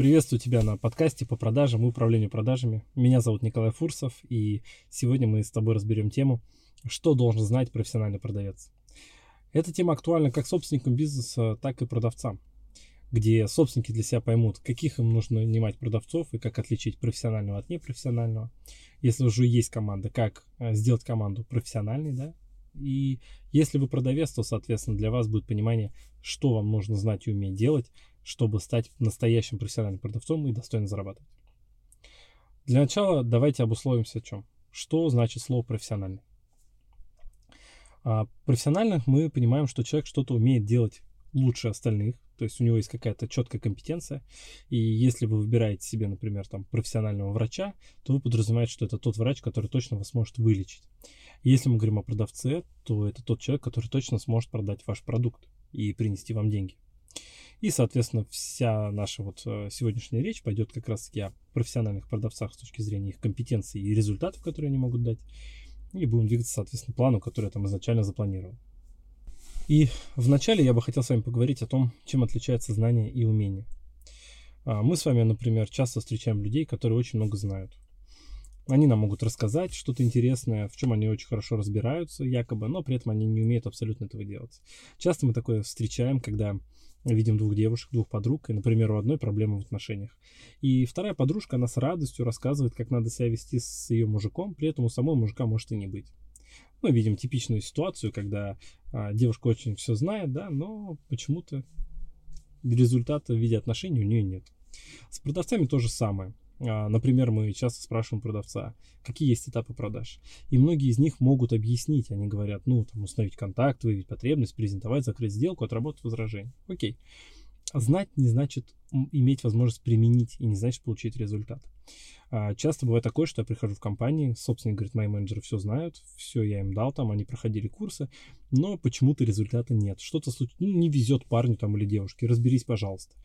Приветствую тебя на подкасте по продажам и управлению продажами. Меня зовут Николай Фурсов, и сегодня мы с тобой разберем тему, что должен знать профессиональный продавец. Эта тема актуальна как собственникам бизнеса, так и продавцам, где собственники для себя поймут, каких им нужно нанимать продавцов и как отличить профессионального от непрофессионального. Если уже есть команда, как э, сделать команду профессиональной, да, и если вы продавец, то, соответственно, для вас будет понимание, что вам нужно знать и уметь делать, чтобы стать настоящим профессиональным продавцом и достойно зарабатывать. Для начала давайте обусловимся о чем. Что значит слово профессиональный? А, профессиональных мы понимаем, что человек что-то умеет делать лучше остальных, то есть у него есть какая-то четкая компетенция, и если вы выбираете себе, например, там профессионального врача, то вы подразумеваете, что это тот врач, который точно вас может вылечить. Если мы говорим о продавце, то это тот человек, который точно сможет продать ваш продукт и принести вам деньги. И, соответственно, вся наша вот э, сегодняшняя речь пойдет как раз-таки о профессиональных продавцах с точки зрения их компетенции и результатов, которые они могут дать. И будем двигаться, соответственно, плану, который я там изначально запланировал. И вначале я бы хотел с вами поговорить о том, чем отличаются знания и умения. А, мы с вами, например, часто встречаем людей, которые очень много знают. Они нам могут рассказать что-то интересное, в чем они очень хорошо разбираются, якобы, но при этом они не умеют абсолютно этого делать. Часто мы такое встречаем, когда видим двух девушек, двух подруг, и, например, у одной проблемы в отношениях. И вторая подружка, она с радостью рассказывает, как надо себя вести с ее мужиком, при этом у самого мужика может и не быть. Мы видим типичную ситуацию, когда а, девушка очень все знает, да, но почему-то результата в виде отношений у нее нет. С продавцами то же самое. А, например, мы часто спрашиваем продавца, какие есть этапы продаж. И многие из них могут объяснить. Они говорят, ну, там, установить контакт, выявить потребность, презентовать, закрыть сделку, отработать возражение. Окей. Знать не значит иметь возможность применить и не значит получить результат. А, часто бывает такое, что я прихожу в компании, собственно, говорит, мои менеджеры все знают, все я им дал, там они проходили курсы, но почему-то результата нет. Что-то случ... ну, не везет парню там или девушке, разберись, пожалуйста.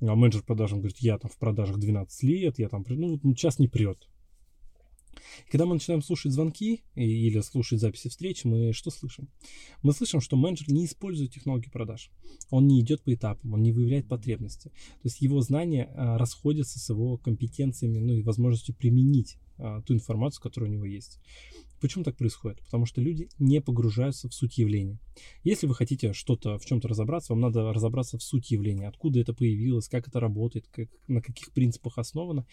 А менеджер продажам говорит, я там в продажах 12 лет, я там, ну, сейчас не прет. Когда мы начинаем слушать звонки или слушать записи встреч, мы что слышим? Мы слышим, что менеджер не использует технологии продаж. Он не идет по этапам, он не выявляет потребности. То есть его знания а, расходятся с его компетенциями, ну и возможностью применить а, ту информацию, которая у него есть. Почему так происходит? Потому что люди не погружаются в суть явления. Если вы хотите что-то в чем-то разобраться, вам надо разобраться в суть явления, откуда это появилось, как это работает, как, на каких принципах основано,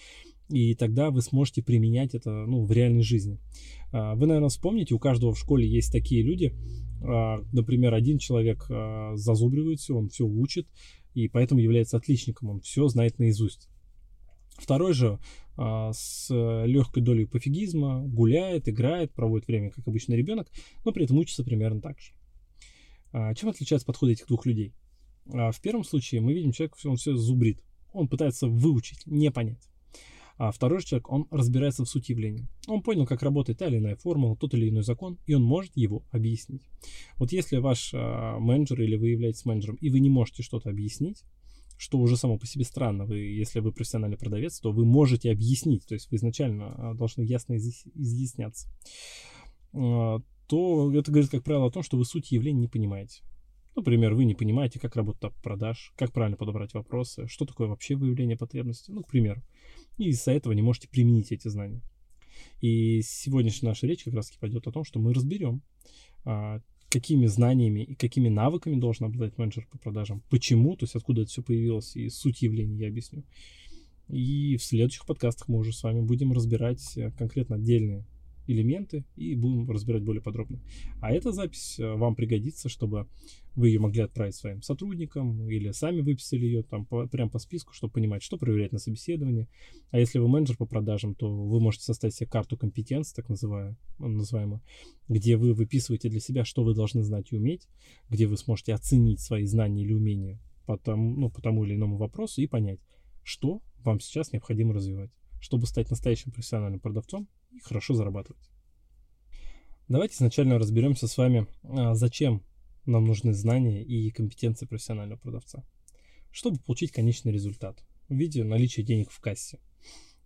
и тогда вы сможете применять это ну, в реальной жизни. А, вы, наверное, вспомните, у каждого в школе есть такие люди, а, например, один человек зазубривает все, он все учит, и поэтому является отличником, он все знает наизусть. Второй же а, с легкой долей пофигизма гуляет, играет, проводит время, как обычный ребенок, но при этом учится примерно так же. А, чем отличаются подходы этих двух людей? А, в первом случае мы видим человека, он все зубрит, он пытается выучить, не понять. А второй же человек, он разбирается в сути явления. Он понял, как работает та или иная формула, тот или иной закон, и он может его объяснить. Вот если ваш менеджер или вы являетесь менеджером, и вы не можете что-то объяснить, что уже само по себе странно. Вы, если вы профессиональный продавец, то вы можете объяснить, то есть вы изначально а, должны ясно изъясняться. А, то это говорит, как правило, о том, что вы суть явления не понимаете. Например, вы не понимаете, как работает продаж, как правильно подобрать вопросы, что такое вообще выявление потребности, ну, к примеру. И из-за этого не можете применить эти знания. И сегодняшняя наша речь как раз таки пойдет о том, что мы разберем, а, какими знаниями и какими навыками должен обладать менеджер по продажам, почему, то есть откуда это все появилось и суть явления я объясню. И в следующих подкастах мы уже с вами будем разбирать э, конкретно отдельные элементы и будем разбирать более подробно. А эта запись э, вам пригодится, чтобы вы ее могли отправить своим сотрудникам или сами выписали ее там по, прямо по списку, чтобы понимать, что проверять на собеседовании. А если вы менеджер по продажам, то вы можете составить себе карту компетенций, так называемую, называемую, где вы выписываете для себя, что вы должны знать и уметь, где вы сможете оценить свои знания или умения по тому, ну, по тому или иному вопросу и понять, что вам сейчас необходимо развивать, чтобы стать настоящим профессиональным продавцом и хорошо зарабатывать. Давайте изначально разберемся с вами, а, зачем нам нужны знания и компетенции профессионального продавца, чтобы получить конечный результат в виде наличия денег в кассе.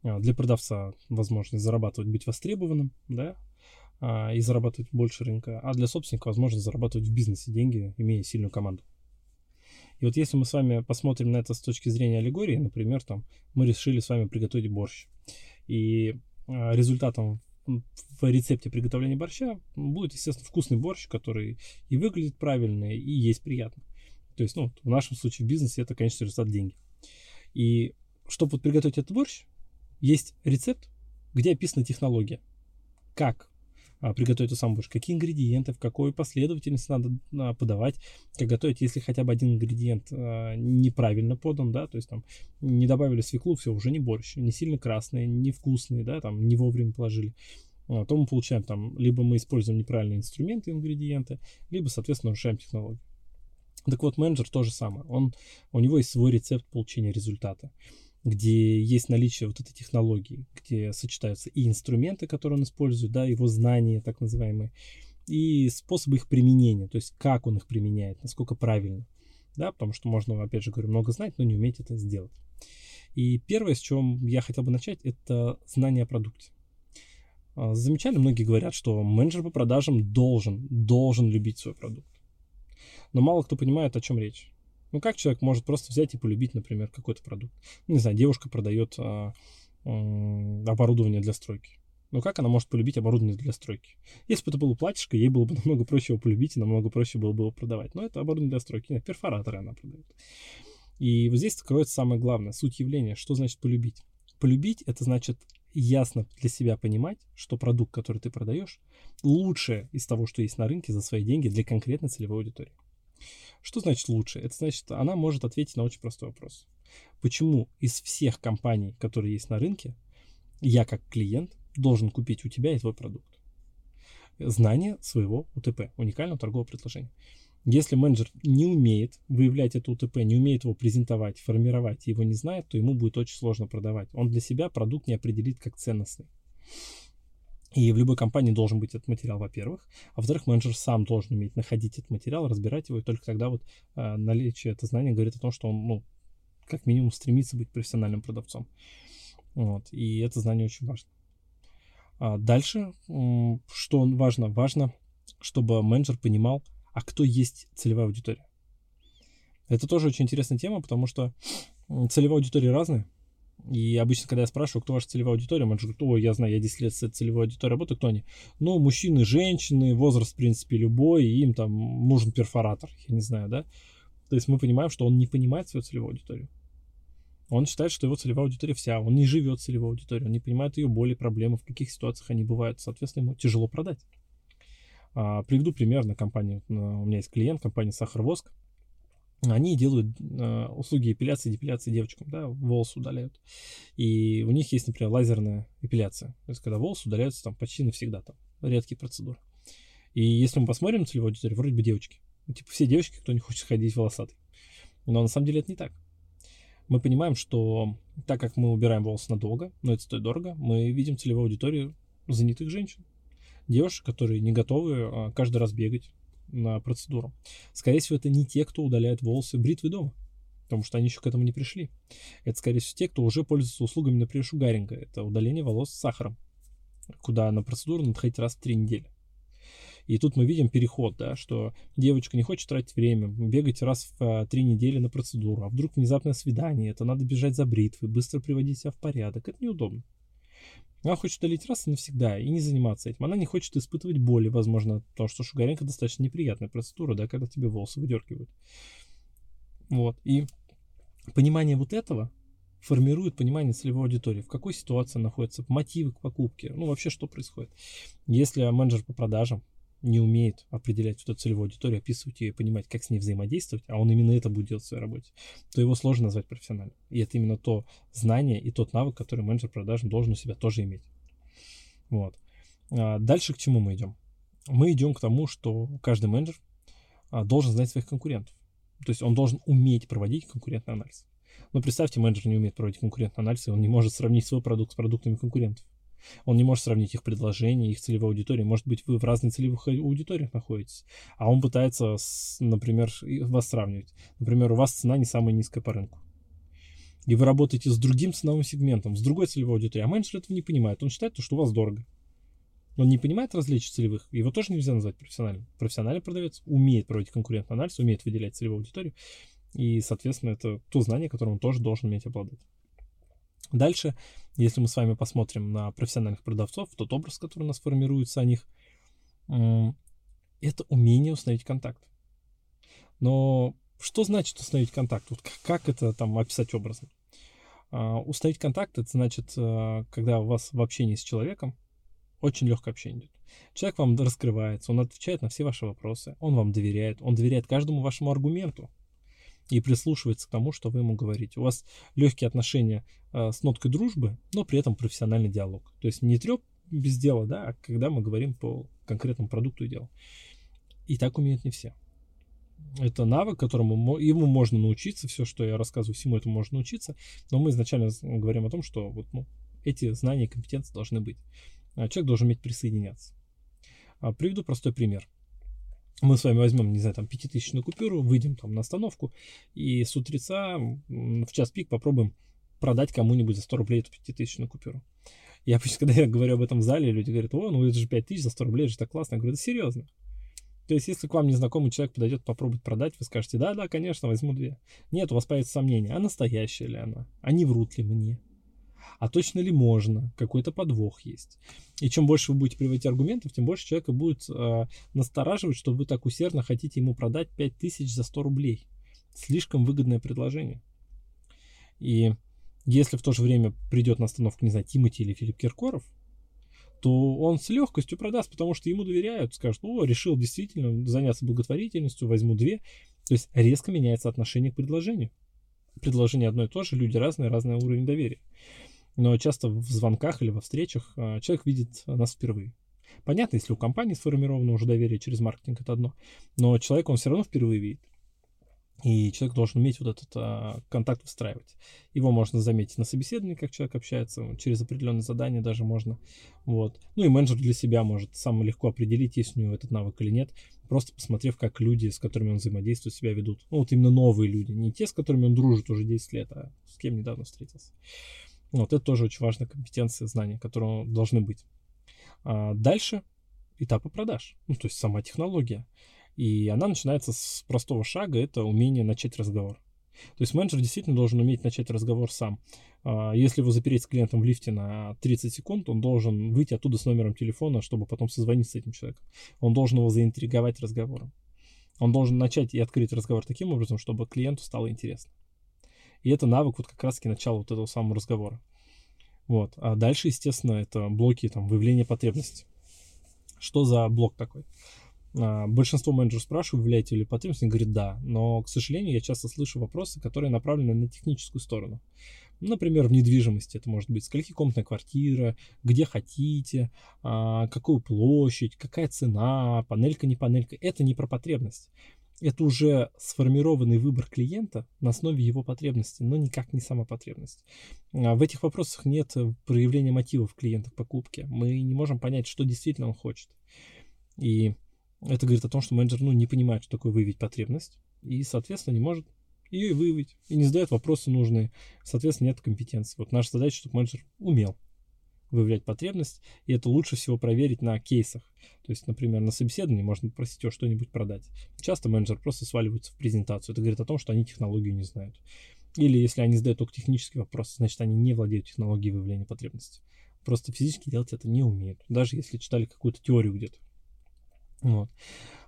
А, для продавца возможность зарабатывать, быть востребованным, да, а, и зарабатывать больше рынка, а для собственника возможность зарабатывать в бизнесе деньги, имея сильную команду. И вот если мы с вами посмотрим на это с точки зрения аллегории, например, там мы решили с вами приготовить борщ. И результатом в рецепте приготовления борща будет, естественно, вкусный борщ, который и выглядит правильно, и есть приятно. То есть, ну, в нашем случае в бизнесе это, конечно, результат деньги. И чтобы вот приготовить этот борщ, есть рецепт, где описана технология. Как приготовить эту самую борщ, какие ингредиенты, в какой последовательности надо а, подавать, как готовить, если хотя бы один ингредиент а, неправильно подан, да, то есть там не добавили свеклу, все, уже не борщ, не сильно красный, не вкусный, да, там не вовремя положили, то мы получаем там, либо мы используем неправильные инструменты, ингредиенты, либо, соответственно, нарушаем технологию. Так вот, менеджер то же самое. Он, у него есть свой рецепт получения результата где есть наличие вот этой технологии, где сочетаются и инструменты, которые он использует, да, его знания, так называемые, и способы их применения, то есть как он их применяет, насколько правильно, да, потому что можно, опять же говорю, много знать, но не уметь это сделать. И первое, с чем я хотел бы начать, это знание о продукте. А, замечали, многие говорят, что менеджер по продажам должен, должен любить свой продукт. Но мало кто понимает, о чем речь. Ну, как человек может просто взять и полюбить, например, какой-то продукт? Ну, не знаю, девушка продает а, а, оборудование для стройки. Ну, как она может полюбить оборудование для стройки? Если бы это было платьишко, ей было бы намного проще его полюбить и намного проще было бы его продавать. Но это оборудование для стройки. Нет, перфораторы она продает. И вот здесь кроется самое главное, суть явления. Что значит полюбить? Полюбить — это значит ясно для себя понимать, что продукт, который ты продаешь, лучшее из того, что есть на рынке за свои деньги для конкретной целевой аудитории. Что значит лучше? Это значит, она может ответить на очень простой вопрос. Почему из всех компаний, которые есть на рынке, я как клиент должен купить у тебя и твой продукт? Знание своего УТП, уникального торгового предложения. Если менеджер не умеет выявлять это УТП, не умеет его презентовать, формировать, его не знает, то ему будет очень сложно продавать. Он для себя продукт не определит как ценностный. И в любой компании должен быть этот материал, во-первых. А во-вторых, менеджер сам должен уметь находить этот материал, разбирать его, и только тогда вот э, наличие этого знания говорит о том, что он, ну, как минимум стремится быть профессиональным продавцом. Вот. И это знание очень важно. А дальше, что важно? Важно, чтобы менеджер понимал, а кто есть целевая аудитория. Это тоже очень интересная тема, потому что целевая аудитория разная. И обычно, когда я спрашиваю, кто ваша целевая аудитория, менеджер говорит, ой, я знаю, я 10 лет с целевой аудиторией работаю, кто они? Ну, мужчины, женщины, возраст, в принципе, любой, им там нужен перфоратор, я не знаю, да? То есть мы понимаем, что он не понимает свою целевую аудиторию. Он считает, что его целевая аудитория вся, он не живет целевой аудиторией, он не понимает ее боли, проблемы, в каких ситуациях они бывают, соответственно, ему тяжело продать. А, приведу пример на компании, у меня есть клиент, компания Сахар Воск, они делают э, услуги эпиляции, депиляции девочкам, да, волосы удаляют. И у них есть, например, лазерная эпиляция. То есть, когда волосы удаляются там почти навсегда, там, редкие процедуры. И если мы посмотрим целевую аудиторию, вроде бы девочки. Ну, типа все девочки, кто не хочет ходить волосатый. Но на самом деле это не так. Мы понимаем, что так как мы убираем волосы надолго, но это стоит дорого, мы видим целевую аудиторию занятых женщин. Девушек, которые не готовы а, каждый раз бегать, на процедуру. Скорее всего, это не те, кто удаляет волосы бритвы дома, потому что они еще к этому не пришли. Это, скорее всего, те, кто уже пользуется услугами, например, шугаринга. Это удаление волос с сахаром, куда на процедуру надо ходить раз в три недели. И тут мы видим переход, да, что девочка не хочет тратить время, бегать раз в а, три недели на процедуру, а вдруг внезапное свидание, это надо бежать за бритвой, быстро приводить себя в порядок. Это неудобно. Она хочет удалить раз и навсегда и не заниматься этим. Она не хочет испытывать боли, возможно, потому что шугаринг достаточно неприятная процедура, да, когда тебе волосы выдергивают. Вот. И понимание вот этого формирует понимание целевой аудитории, в какой ситуации находится, мотивы к покупке, ну вообще что происходит. Если менеджер по продажам не умеет определять эту целевую аудиторию, описывать ее и понимать, как с ней взаимодействовать, а он именно это будет делать в своей работе, то его сложно назвать профессиональным. И это именно то знание и тот навык, который менеджер продаж должен у себя тоже иметь. Вот. А дальше к чему мы идем? Мы идем к тому, что каждый менеджер а, должен знать своих конкурентов. То есть он должен уметь проводить конкурентный анализ. Но представьте, менеджер не умеет проводить конкурентный анализ, и он не может сравнить свой продукт с продуктами конкурентов. Он не может сравнить их предложения, их целевой аудитории. Может быть, вы в разных целевых аудиториях находитесь, а он пытается, например, вас сравнивать. Например, у вас цена не самая низкая по рынку. И вы работаете с другим ценовым сегментом, с другой целевой аудиторией, а менеджер этого не понимает. Он считает, что у вас дорого. Он не понимает различий целевых, его тоже нельзя назвать профессиональным. Профессиональный продавец умеет проводить конкурентный анализ, умеет выделять целевую аудиторию И, соответственно, это то знание, которым он тоже должен уметь обладать. Дальше, если мы с вами посмотрим на профессиональных продавцов, тот образ, который у нас формируется о них, это умение установить контакт. Но что значит установить контакт? Вот как это там описать образно? Uh, установить контакт, это значит, uh, когда у вас в общении с человеком очень легкое общение идет. Человек вам раскрывается, он отвечает на все ваши вопросы, он вам доверяет, он доверяет каждому вашему аргументу и прислушивается к тому, что вы ему говорите. У вас легкие отношения uh, с ноткой дружбы, но при этом профессиональный диалог. То есть не треп без дела, да, а когда мы говорим по конкретному продукту и делу. И так умеют не все. Это навык, которому ему можно научиться, все, что я рассказываю, всему этому можно научиться, но мы изначально говорим о том, что вот, ну, эти знания и компетенции должны быть. А человек должен уметь присоединяться. А, приведу простой пример. Мы с вами возьмем, не знаю, там, пятитысячную купюру, выйдем там на остановку и с утреца в час пик попробуем продать кому-нибудь за 100 рублей эту пятитысячную купюру. Я обычно, когда я говорю об этом в зале, люди говорят, о, ну это же 5 тысяч за 100 рублей, это же так классно. Я говорю, это серьезно. То есть, если к вам незнакомый человек подойдет попробовать продать, вы скажете, да, да, конечно, возьму две. Нет, у вас появится сомнение, а настоящая ли она? А не врут ли мне? А точно ли можно? Какой-то подвох есть. И чем больше вы будете приводить аргументов, тем больше человека будет э, настораживать, что вы так усердно хотите ему продать 5000 за 100 рублей. Слишком выгодное предложение. И если в то же время придет на остановку, не знаю, Тимати или Филипп Киркоров, то он с легкостью продаст, потому что ему доверяют, скажут, о, решил действительно заняться благотворительностью, возьму две. То есть резко меняется отношение к предложению. Предложение одно и то же, люди разные, разный уровень доверия. Но часто в звонках или во встречах а, человек видит нас впервые. Понятно, если у компании сформировано уже доверие через маркетинг, это одно. Но человек, он все равно впервые видит. И человек должен уметь вот этот а, контакт выстраивать. Его можно заметить на собеседовании, как человек общается, через определенные задания даже можно. Вот. Ну и менеджер для себя может сам легко определить, есть у него этот навык или нет, просто посмотрев, как люди, с которыми он взаимодействует, себя ведут. Ну вот именно новые люди, не те, с которыми он дружит уже 10 лет, а с кем недавно встретился. Вот это тоже очень важная компетенция, знания, которые должны быть. А дальше этапы продаж, ну то есть сама технология. И она начинается с простого шага, это умение начать разговор. То есть менеджер действительно должен уметь начать разговор сам. А, если его запереть с клиентом в лифте на 30 секунд, он должен выйти оттуда с номером телефона, чтобы потом созвониться с этим человеком. Он должен его заинтриговать разговором. Он должен начать и открыть разговор таким образом, чтобы клиенту стало интересно. И это навык вот как раз-таки начала вот этого самого разговора. Вот. А дальше, естественно, это блоки там, выявления потребностей. Что за блок такой? А, большинство менеджеров спрашивают, являете ли потребность, они говорят да, но, к сожалению, я часто слышу вопросы, которые направлены на техническую сторону. Например, в недвижимости это может быть скольки комнатная квартира, где хотите, а, какую площадь, какая цена, панелька, не панелька. Это не про потребность. Это уже сформированный выбор клиента на основе его потребности, но никак не сама потребность. А, в этих вопросах нет проявления мотивов клиента к покупке. Мы не можем понять, что действительно он хочет. И это говорит о том, что менеджер ну, не понимает, что такое выявить потребность, и, соответственно, не может ее и выявить, и не задает вопросы нужные. Соответственно, нет компетенции. Вот наша задача, чтобы менеджер умел выявлять потребность, и это лучше всего проверить на кейсах. То есть, например, на собеседовании можно попросить его что-нибудь продать. Часто менеджер просто сваливается в презентацию. Это говорит о том, что они технологию не знают. Или если они задают только технический вопрос, значит, они не владеют технологией выявления потребности. Просто физически делать это не умеют. Даже если читали какую-то теорию где-то. Вот.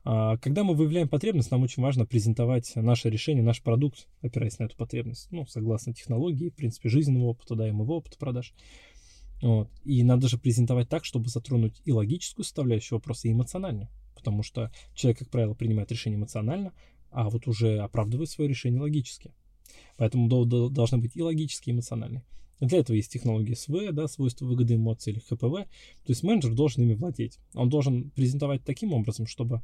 А, когда мы выявляем потребность, нам очень важно презентовать наше решение, наш продукт, опираясь на эту потребность. Ну, согласно технологии, в принципе, жизненного опыта, да, и моего опыта продаж. Вот. И надо же презентовать так, чтобы затронуть и логическую составляющую вопроса, и эмоциональную. Потому что человек, как правило, принимает решение эмоционально, а вот уже оправдывает свое решение логически. Поэтому должны быть и логические, и эмоциональные. Для этого есть технология СВ, да, свойства выгоды эмоций или ХПВ. То есть менеджер должен ими владеть. Он должен презентовать таким образом, чтобы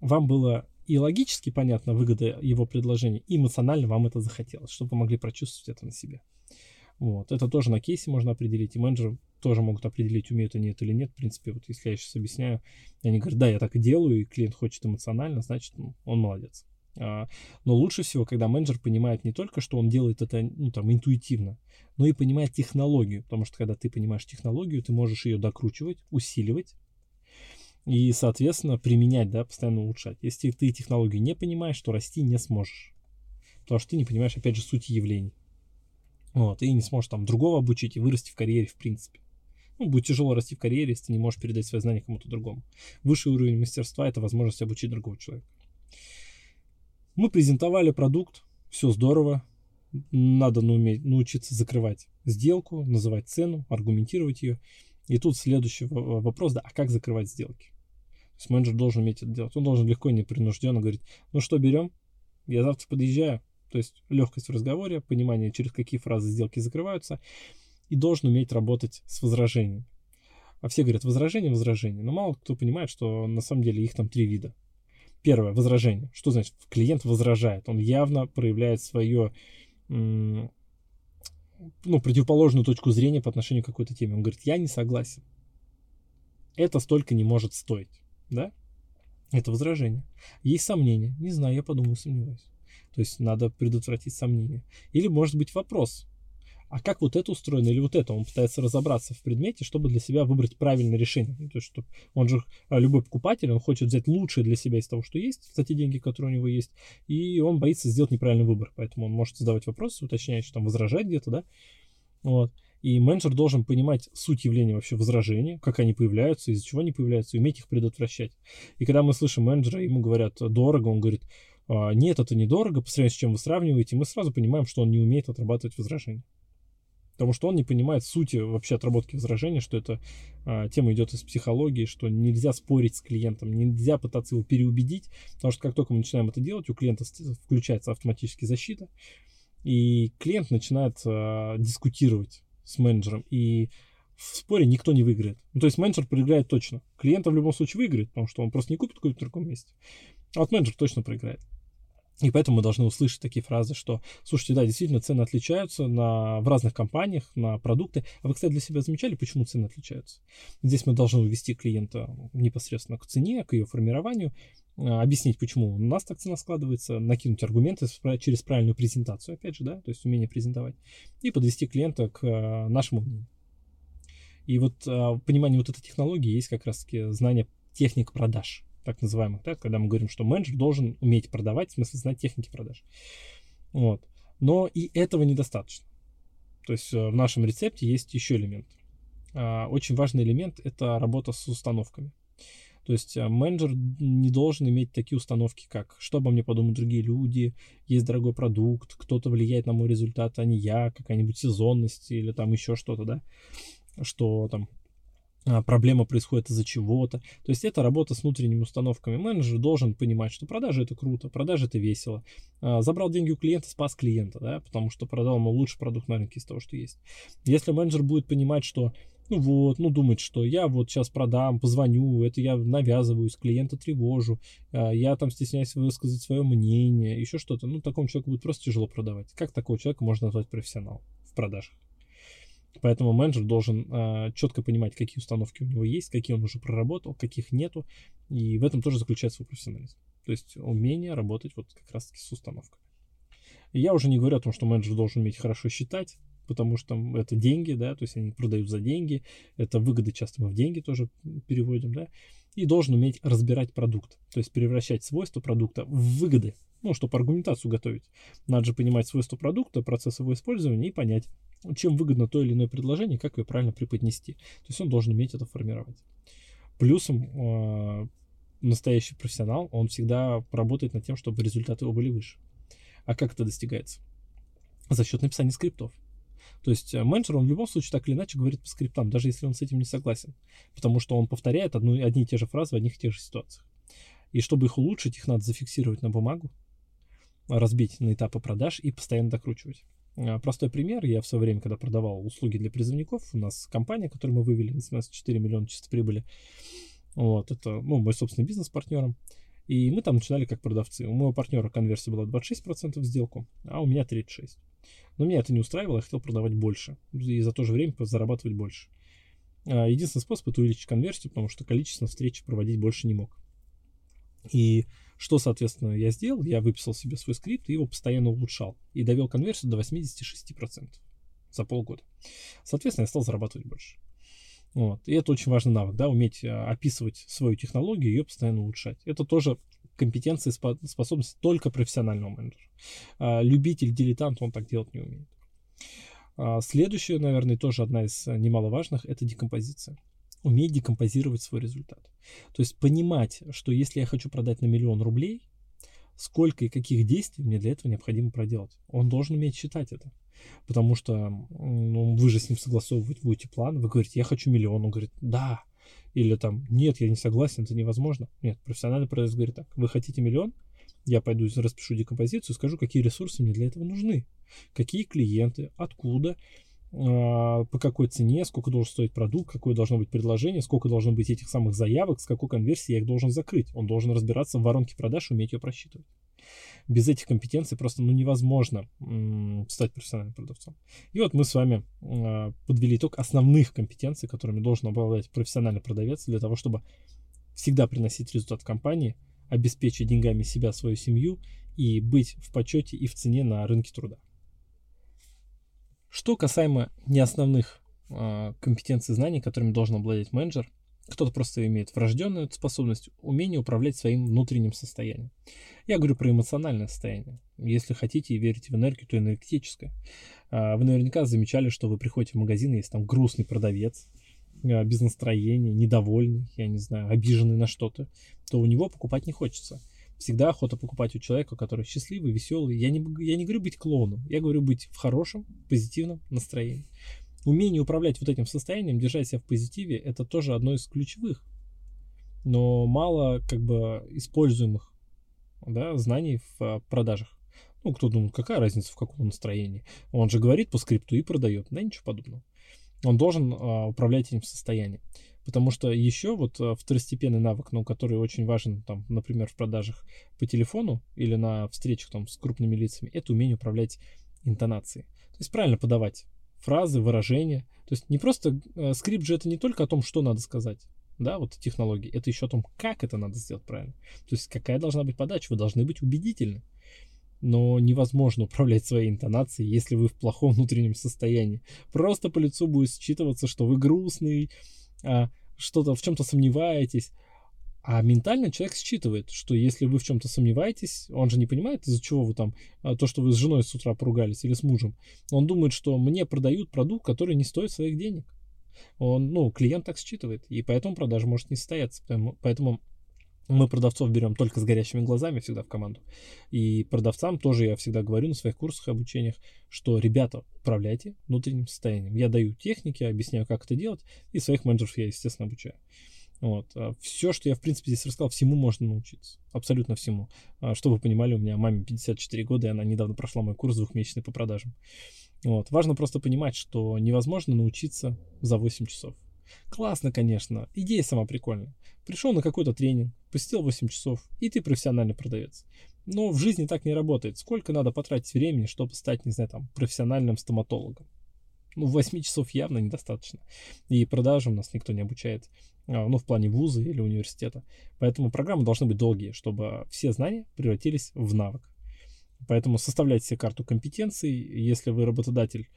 вам было и логически понятно выгода его предложения, и эмоционально вам это захотелось, чтобы вы могли прочувствовать это на себе. Вот. Это тоже на кейсе можно определить, и менеджеры тоже могут определить, умеют они это или нет. В принципе, вот если я сейчас объясняю, они говорят, да, я так и делаю, и клиент хочет эмоционально, значит, ну, он молодец. А, но лучше всего, когда менеджер понимает не только, что он делает это ну, там, интуитивно, но и понимает технологию. Потому что когда ты понимаешь технологию, ты можешь ее докручивать, усиливать и, соответственно, применять, да, постоянно улучшать. Если ты технологию не понимаешь, то расти не сможешь. потому что ты не понимаешь, опять же, суть явлений. Вот, и не сможешь там другого обучить и вырасти в карьере в принципе. Ну, будет тяжело расти в карьере, если ты не можешь передать свои знания кому-то другому. Высший уровень мастерства — это возможность обучить другого человека. Мы презентовали продукт, все здорово, надо уметь, научиться закрывать сделку, называть цену, аргументировать ее. И тут следующий вопрос, да, а как закрывать сделки? То есть менеджер должен уметь это делать. Он должен легко и непринужденно говорить, ну что, берем? Я завтра подъезжаю. То есть легкость в разговоре, понимание, через какие фразы сделки закрываются. И должен уметь работать с возражениями. А все говорят возражение, возражение. Но мало кто понимает, что на самом деле их там три вида. Первое, возражение. Что значит? Клиент возражает. Он явно проявляет свое ну, противоположную точку зрения по отношению к какой-то теме. Он говорит, я не согласен. Это столько не может стоить. Да? Это возражение. Есть сомнения. Не знаю, я подумаю, сомневаюсь. То есть надо предотвратить сомнения. Или может быть вопрос а как вот это устроено или вот это. Он пытается разобраться в предмете, чтобы для себя выбрать правильное решение. Ну, то есть, чтобы он же, а, любой покупатель, он хочет взять лучшее для себя из того, что есть, за те деньги, которые у него есть, и он боится сделать неправильный выбор. Поэтому он может задавать вопросы, уточнять, что там возражать где-то, да. Вот. И менеджер должен понимать суть явления вообще возражения, как они появляются, из-за чего они появляются, и уметь их предотвращать. И когда мы слышим менеджера, ему говорят дорого, он говорит, «А, нет, это недорого, по сравнению с чем вы сравниваете, мы сразу понимаем, что он не умеет отрабатывать возражения. Потому что он не понимает сути вообще отработки возражения, что эта а, тема идет из психологии, что нельзя спорить с клиентом, нельзя пытаться его переубедить, потому что как только мы начинаем это делать, у клиента включается автоматически защита, и клиент начинает а, дискутировать с менеджером, и в споре никто не выиграет. Ну, то есть менеджер проиграет точно. Клиент в любом случае выиграет, потому что он просто не купит какое-то другое месте. А вот менеджер точно проиграет. И поэтому мы должны услышать такие фразы, что, слушайте, да, действительно, цены отличаются на, в разных компаниях на продукты. А вы, кстати, для себя замечали, почему цены отличаются? Здесь мы должны увести клиента непосредственно к цене, к ее формированию, а, объяснить, почему у нас так цена складывается, накинуть аргументы через правильную презентацию, опять же, да, то есть умение презентовать, и подвести клиента к а, нашему мнению. И вот а, понимание вот этой технологии есть как раз-таки знание техник продаж так называемых, да, когда мы говорим, что менеджер должен уметь продавать, в смысле знать техники продаж. Вот. Но и этого недостаточно. То есть э, в нашем рецепте есть еще элемент. А, очень важный элемент – это работа с установками. То есть э, менеджер не должен иметь такие установки, как «что обо мне подумают другие люди», «есть дорогой продукт», «кто-то влияет на мой результат, а не я», какая-нибудь сезонность или там еще что-то, да, что там проблема происходит из-за чего-то. То есть это работа с внутренними установками. Менеджер должен понимать, что продажи это круто, продажи это весело. А, забрал деньги у клиента, спас клиента, да, потому что продал ему лучший продукт на рынке из того, что есть. Если менеджер будет понимать, что ну вот, ну думать, что я вот сейчас продам, позвоню, это я навязываюсь, клиента тревожу, а, я там стесняюсь высказать свое мнение, еще что-то. Ну, такому человеку будет просто тяжело продавать. Как такого человека можно назвать профессионал в продажах? Поэтому менеджер должен э, а, четко понимать, какие установки у него есть, какие он уже проработал, каких нету. И в этом тоже заключается свой профессионализм. То есть умение работать вот как раз-таки с установками. И я уже не говорю о том, что менеджер должен уметь хорошо считать, потому что это деньги, да, то есть они продают за деньги, это выгоды часто мы в деньги тоже переводим, да, и должен уметь разбирать продукт, то есть превращать свойства продукта в выгоды, ну, чтобы аргументацию готовить. Надо же понимать свойства продукта, процесс его использования и понять, чем выгодно то или иное предложение, как ее правильно преподнести. То есть он должен уметь это формировать. Плюсом э, настоящий профессионал, он всегда работает над тем, чтобы результаты его были выше. А как это достигается? За счет написания скриптов. То есть э, менеджер, он в любом случае так или иначе говорит по скриптам, даже если он с этим не согласен. Потому что он повторяет одну, одни и те же фразы в одних и тех же ситуациях. И чтобы их улучшить, их надо зафиксировать на бумагу, разбить на этапы продаж и постоянно докручивать. А, простой пример. Я в свое время, когда продавал услуги для призывников, у нас компания, которую мы вывели на 17,4 миллиона чисто прибыли. Вот, это ну, мой собственный бизнес с партнером. И мы там начинали как продавцы. У моего партнера конверсия была 26% в сделку, а у меня 36%. Но меня это не устраивало, я хотел продавать больше. И за то же время зарабатывать больше. А, единственный способ это увеличить конверсию, потому что количество встреч проводить больше не мог. И что, соответственно, я сделал? Я выписал себе свой скрипт и его постоянно улучшал. И довел конверсию до 86% за полгода. Соответственно, я стал зарабатывать больше. Вот. И это очень важный навык, да, уметь а, описывать свою технологию и ее постоянно улучшать. Это тоже компетенции, способности только профессионального менеджера. А, любитель, дилетант, он так делать не умеет. А, следующее, наверное, тоже одна из немаловажных, это декомпозиция. Уметь декомпозировать свой результат. То есть понимать, что если я хочу продать на миллион рублей, сколько и каких действий мне для этого необходимо проделать. Он должен уметь считать это. Потому что ну, вы же с ним согласовывать будете план, вы говорите, я хочу миллион, он говорит, да, или там, нет, я не согласен, это невозможно. Нет, профессиональный продавец говорит так, вы хотите миллион, я пойду распишу декомпозицию, скажу, какие ресурсы мне для этого нужны, какие клиенты, откуда, по какой цене, сколько должен стоить продукт, какое должно быть предложение, сколько должно быть этих самых заявок, с какой конверсии я их должен закрыть. Он должен разбираться в воронке продаж и уметь ее просчитывать без этих компетенций просто ну, невозможно стать профессиональным продавцом. И вот мы с вами э, подвели итог основных компетенций, которыми должен обладать профессиональный продавец для того, чтобы всегда приносить результат компании, обеспечить деньгами себя, свою семью и быть в почете и в цене на рынке труда. Что касаемо неосновных э, компетенций знаний, которыми должен обладать менеджер – кто-то просто имеет врожденную способность, умение управлять своим внутренним состоянием. Я говорю про эмоциональное состояние. Если хотите и верите в энергию, то энергетическое. А, вы наверняка замечали, что вы приходите в магазин, есть там грустный продавец, а, без настроения, недовольный, я не знаю, обиженный на что-то, то у него покупать не хочется. Всегда охота покупать у человека, который счастливый, веселый. Я не, я не говорю быть клоуном, я говорю быть в хорошем, позитивном настроении умение управлять вот этим состоянием, держать себя в позитиве, это тоже одно из ключевых, но мало как бы используемых да, знаний в а, продажах. Ну, кто думает, какая разница в каком настроении? Он же говорит по скрипту и продает. Да, ничего подобного. Он должен а, управлять этим состоянием. Потому что еще вот а, второстепенный навык, ну, который очень важен, там, например, в продажах по телефону или на встречах там, с крупными лицами, это умение управлять интонацией. То есть правильно подавать фразы, выражения. То есть не просто э, скрипт же это не только о том, что надо сказать, да, вот технологии, это еще о том, как это надо сделать правильно. То есть какая должна быть подача, вы должны быть убедительны. Но невозможно управлять своей интонацией, если вы в плохом внутреннем состоянии. Просто по лицу будет считываться, что вы грустный, что-то в чем-то сомневаетесь. А ментально человек считывает, что если вы в чем-то сомневаетесь, он же не понимает, из-за чего вы там, а, то, что вы с женой с утра поругались или с мужем. Он думает, что мне продают продукт, который не стоит своих денег. Он, ну, клиент так считывает, и поэтому продажа может не состояться. Поэтому, поэтому мы продавцов берем только с горящими глазами всегда в команду. И продавцам тоже я всегда говорю на своих курсах обучениях, что, ребята, управляйте внутренним состоянием. Я даю техники, объясняю, как это делать, и своих менеджеров я, естественно, обучаю. Вот. А Все, что я, в принципе, здесь рассказал, всему можно научиться. Абсолютно всему. А, чтобы вы понимали, у меня маме 54 года, и она недавно прошла мой курс двухмесячный по продажам. Вот. Важно просто понимать, что невозможно научиться за 8 часов. Классно, конечно. Идея сама прикольная. Пришел на какой-то тренинг, посетил 8 часов, и ты профессиональный продавец. Но в жизни так не работает. Сколько надо потратить времени, чтобы стать, не знаю, там, профессиональным стоматологом? Ну, 8 часов явно недостаточно. И продажам нас никто не обучает. А, ну, в плане вуза или университета. Поэтому программы должны быть долгие, чтобы все знания превратились в навык. Поэтому составляйте себе карту компетенций. Если вы работодатель,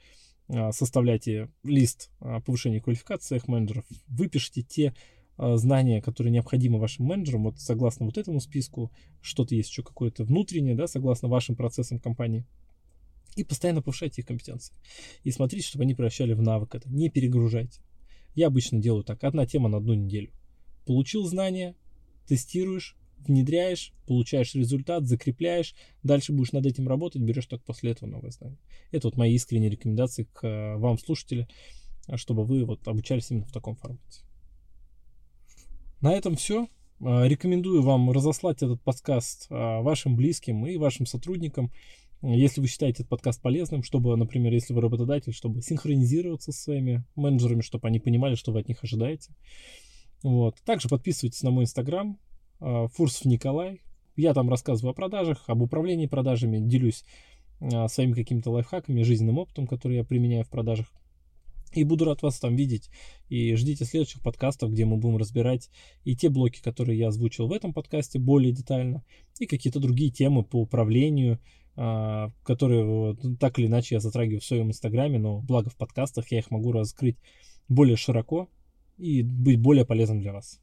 а, составляйте лист повышения квалификации менеджеров, выпишите те знания, которые необходимы вашим менеджерам, вот согласно вот этому списку, что-то есть еще какое-то внутреннее, да, согласно вашим процессам компании, и постоянно повышайте их компетенции. И смотрите, чтобы они превращали в навык это. Не перегружайте. Я обычно делаю так, одна тема на одну неделю. Получил знания, тестируешь, внедряешь, получаешь результат, закрепляешь, дальше будешь над этим работать, берешь только после этого новое знание. Это вот мои искренние рекомендации к э, вам, слушатели, чтобы вы вот обучались именно в таком формате. На этом все. Э, рекомендую вам разослать этот подкаст э, вашим близким и вашим сотрудникам. Если вы считаете этот подкаст полезным, чтобы, например, если вы работодатель, чтобы синхронизироваться со своими менеджерами, чтобы они понимали, что вы от них ожидаете. Вот. Также подписывайтесь на мой инстаграм, а, Фурсов Николай. Я там рассказываю о продажах, об управлении продажами, делюсь а, своими какими-то лайфхаками, жизненным опытом, который я применяю в продажах. И буду рад вас там видеть. И ждите следующих подкастов, где мы будем разбирать и те блоки, которые я озвучил в этом подкасте более детально, и какие-то другие темы по управлению, а, которые так или иначе я затрагиваю в своем инстаграме, но благо в подкастах я их могу раскрыть более широко, и быть более полезным для вас.